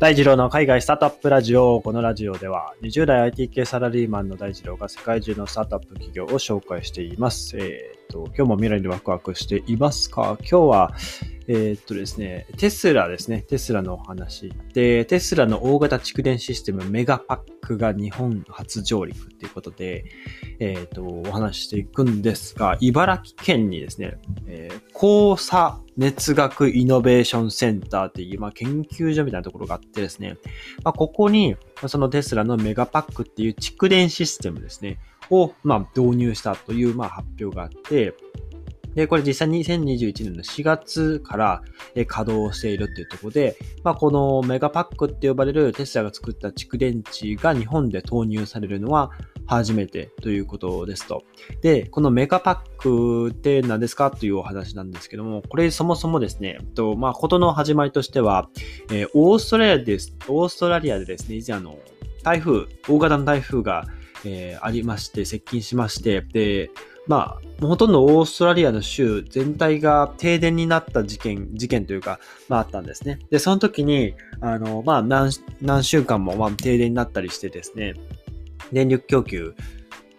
大二郎の海外スタートアップラジオ。このラジオでは20代 IT 系サラリーマンの大二郎が世界中のスタートアップ企業を紹介しています。えー、と、今日も未来にワクワクしていますか？今日は、えっとですね、テスラですね。テスラのお話。で、テスラの大型蓄電システムメガパックが日本初上陸っていうことで、えっと、お話していくんですが、茨城県にですね、えー、交差熱学イノベーションセンターっていう、まあ、研究所みたいなところがあってですね、まあ、ここに、そのテスラのメガパックっていう蓄電システムですね、を、まあ、導入したという、まあ、発表があって、で、これ実際2021年の4月から稼働しているっていうところで、まあ、このメガパックって呼ばれるテスラが作った蓄電池が日本で投入されるのは初めてということですと。で、このメガパックって何ですかというお話なんですけども、これそもそもですね、とまあ、ことの始まりとしては、えー、オーストラリアです、オーストラリアでですね、以前あの、台風、大型の台風が、えー、ありまして、接近しまして、で、まあ、ほとんどオーストラリアの州全体が停電になった事件、事件というか、まああったんですね。で、その時に、あの、まあ何、何週間も、まあ、停電になったりしてですね、電力供給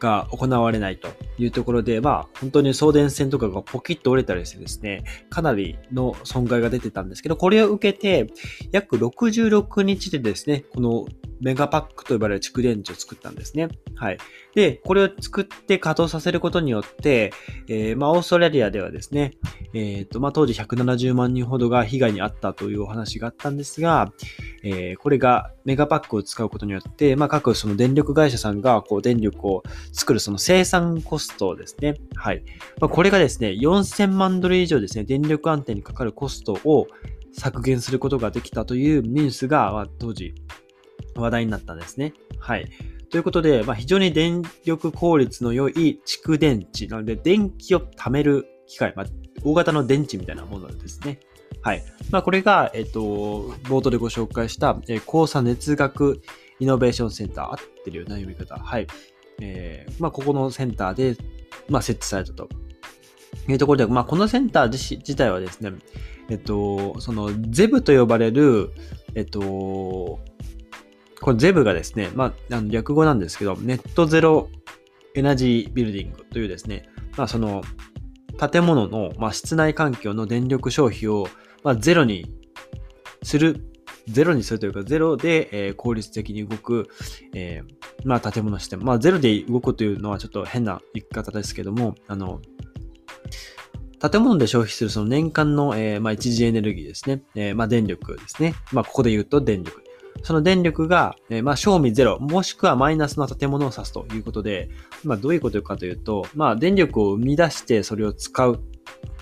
が行われないというところで、まあ、本当に送電線とかがポキッと折れたりしてですね、かなりの損害が出てたんですけど、これを受けて、約66日でですね、このメガパックと呼ばれる蓄電池を作ったんですね。はい。で、これを作って稼働させることによって、えー、まあ、オーストラリアではですね、えっ、ー、と、まあ、当時170万人ほどが被害に遭ったというお話があったんですが、えー、これがメガパックを使うことによって、まあ、各その電力会社さんが、こう、電力を作るその生産コストですね。はい。まあ、これがですね、4000万ドル以上ですね、電力安定にかかるコストを削減することができたというニュースが、まあ、当時話題になったんですね。はい。ということで、まあ、非常に電力効率の良い蓄電池なので、電気を貯める機械、まあ、大型の電池みたいなものですね。はい。まあ、これが、えっと、冒頭でご紹介した、えー、交差熱学イノベーションセンター、合ってるような読み方。はい。えー、まあ、ここのセンターで、まあ、設置されたと。いうところで、まあ、このセンター自体はですね、えっと、その、ゼブと呼ばれる、えっと、これゼブがですね、まあ、あの略語なんですけど、ネットゼロエナジービルディングというですね、まあ、その建物の、まあ、室内環境の電力消費を、まあ、ゼロにする、ゼロにするというか、ゼロで、えー、効率的に動く、えー、まあ、建物システム。まあ、ゼロで動くというのはちょっと変な言い方ですけども、あの、建物で消費するその年間の、えー、まあ、一次エネルギーですね。えー、まあ、電力ですね。まあ、ここで言うと電力。その電力が、えー、まあ、賞味ゼロ、もしくはマイナスの建物を指すということで、まあ、どういうことかというと、まあ、電力を生み出してそれを使う。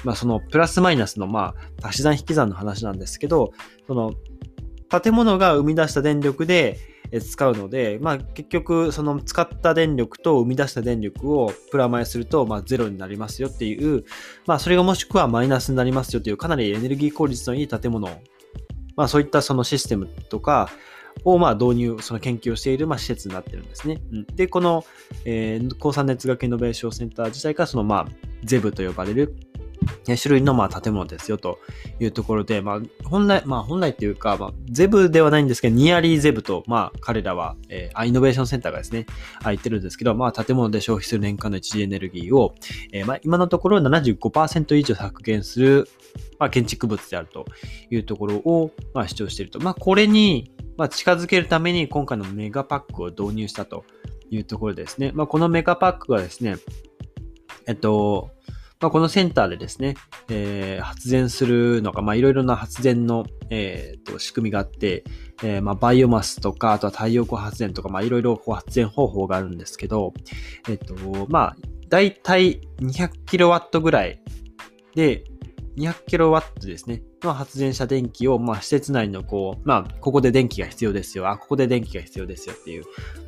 まあ、そのプラスマイナスの、まあ、足し算引き算の話なんですけど、その、建物が生み出した電力で使うので、まあ、結局、その使った電力と生み出した電力をプラマイすると、まあ、ゼロになりますよっていう、まあ、それがもしくはマイナスになりますよっていう、かなりエネルギー効率のいい建物まあそういったそのシステムとかをまあ導入、その研究をしているまあ施設になってるんですね。うん、で、この、えー、高産熱学イノベーションセンター自体がそのまあゼブと呼ばれる種類のま建物ですよというところで、まあ本来、まあ本来っていうか、まあゼブではないんですけど、ニアリーゼブと、まあ彼らは、えー、イノベーションセンターがですね、言ってるんですけど、まあ建物で消費する年間の一時エネルギーを、えー、まあ今のところ75%以上削減するまあ、建築物であるというところを、まあ、主張していると。まあ、これに、まあ、近づけるために今回のメガパックを導入したというところですね。まあ、このメガパックはですね、えっと、まあ、このセンターでですね、えー、発電するのが、いろいろな発電の、えー、と仕組みがあって、えー、まあ、バイオマスとか、あとは太陽光発電とか、いろいろ発電方法があるんですけど、えっと、まあ、だいたい200キロワットぐらいで、200kW ですね、の発電した電気を、まあ、施設内のこう、まあ、ここで電気が必要ですよ、あ、ここで電気が必要ですよっていう、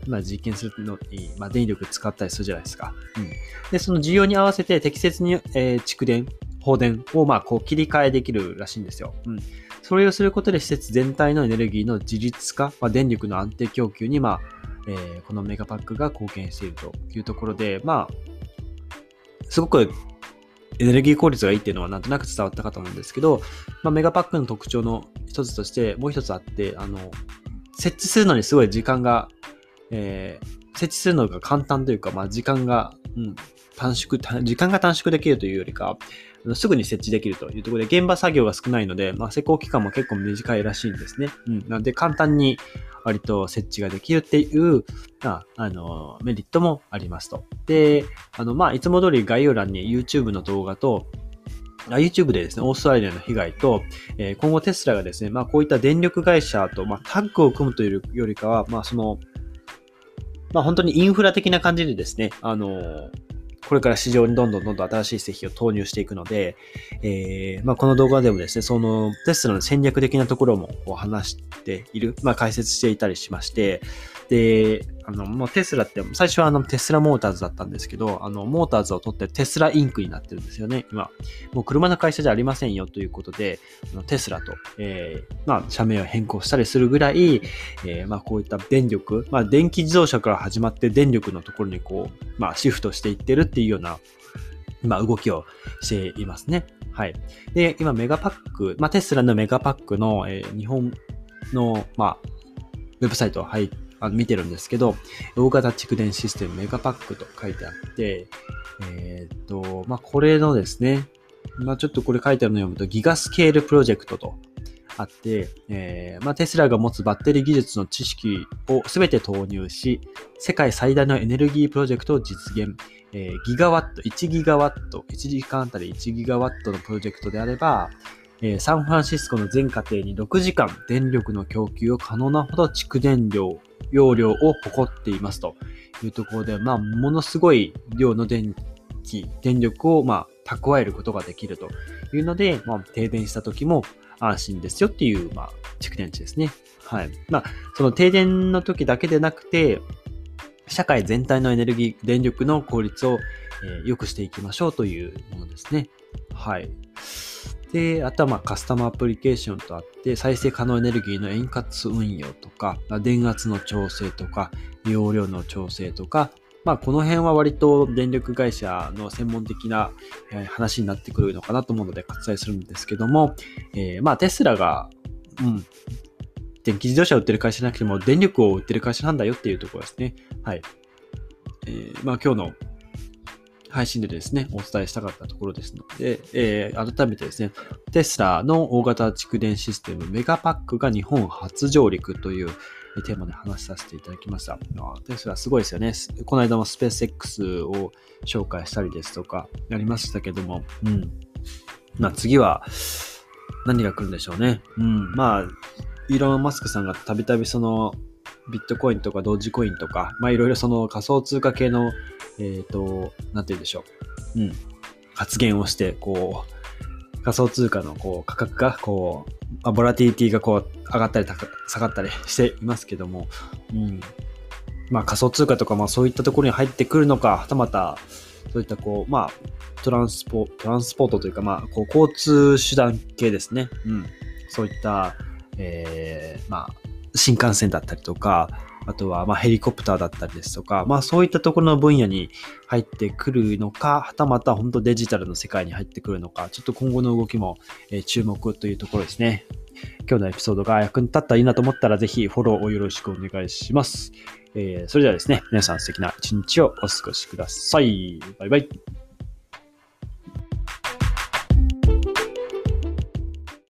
まあ、実験するのに、まあ、電力使ったりするじゃないですか。うん。で、その需要に合わせて適切に、えー、蓄電、放電を、まあ、こう、切り替えできるらしいんですよ。うん。それをすることで施設全体のエネルギーの自立化、まあ、電力の安定供給に、まあ、えー、このメガパックが貢献しているというところで、まあ、すごくエネルギー効率がいいっていうのはなんとなく伝わったかと思うんですけど、まあ、メガパックの特徴の一つとしてもう一つあって、あの、設置するのにすごい時間が、えー、設置するのが簡単というか、まあ、時間が、うん、短縮、時間が短縮できるというよりか、すぐに設置できるというところで、現場作業が少ないので、まあ、施工期間も結構短いらしいんですね。うん。なので、簡単に割と設置ができるっていう、まあ、あの、メリットもありますと。で、あの、まあ、いつも通り概要欄に YouTube の動画と、YouTube でですね、オーストラリアの被害と、えー、今後テスラがですね、まあこういった電力会社と、まあ、タッグを組むというよりかは、まあその、まあ本当にインフラ的な感じでですね、あのー、これから市場にどんどんどんどん新しい製品を投入していくので、えー、まあ、この動画でもですね、そのテスラの戦略的なところも話している、まあ、解説していたりしまして、で、あの、もうテスラって、最初はあのテスラモーターズだったんですけど、あの、モーターズを取ってテスラインクになってるんですよね、今。もう車の会社じゃありませんよということで、あのテスラと、えー、まあ、社名を変更したりするぐらい、えー、まあ、こういった電力、まあ、電気自動車から始まって電力のところにこう、まあ、シフトしていってるっていうような、まあ、動きをしていますね。はい。で、今、メガパック、まあ、テスラのメガパックの、えー、日本の、まあ、ウェブサイト入っ、あ見てるんですけど、大型蓄電システムメガパックと書いてあって、えー、っと、まあ、これのですね、まあ、ちょっとこれ書いてあるのを読むと、ギガスケールプロジェクトとあって、えー、まあ、テスラが持つバッテリー技術の知識をすべて投入し、世界最大のエネルギープロジェクトを実現。えー、ギガワット、1ギガワット、1時間あたり1ギガワットのプロジェクトであれば、えー、サンフランシスコの全家庭に6時間電力の供給を可能なほど蓄電量容量を誇っていますというところで、まあ、ものすごい量の電気、電力を、まあ、蓄えることができるというので、まあ、停電した時も安心ですよっていう、まあ、蓄電池ですね。はい。まあ、その停電の時だけでなくて、社会全体のエネルギー、電力の効率を、えー、良くしていきましょうというものですね。はい。で、あとはまあカスタムアプリケーションとあって、再生可能エネルギーの円滑運用とか、電圧の調整とか、容量の調整とか、まあこの辺は割と電力会社の専門的な話になってくるのかなと思うので割愛するんですけども、えー、まあテスラが、うん、電気自動車を売ってる会社じゃなくても電力を売ってる会社なんだよっていうところですね。はい。えー、まあ今日の配信でですね、お伝えしたかったところですので、えー、改めてですね、テスラの大型蓄電システムメガパックが日本初上陸というテーマで話させていただきました。テスラすごいですよね。この間もスペース X を紹介したりですとか、やりましたけども、うん。まあ次は何が来るんでしょうね。うん。まあ、イーロン・マスクさんがたびたびそのビットコインとかドッジコインとか、まあいろいろその仮想通貨系のえっ、ー、と、なんて言うんでしょう。うん。発言をして、こう、仮想通貨のこう価格が、こう、ボラティリティがこう上がったり下がったりしていますけども、うん。まあ仮想通貨とか、まあそういったところに入ってくるのか、はたまた、そういったこう、まあ、トランスポ、トランスポートというか、まあ、こう、交通手段系ですね。うん。そういった、えー、まあ、新幹線だったりとか、あとはまヘリコプターだったりですとか、まあそういったところの分野に入ってくるのか、はたまた本当デジタルの世界に入ってくるのか、ちょっと今後の動きも、注目というところですね。今日のエピソードが役に立ったらいいなと思ったらぜひフォローをよろしくお願いします。えー、それではですね、皆さん素敵な一日をお過ごしください。バイバイ。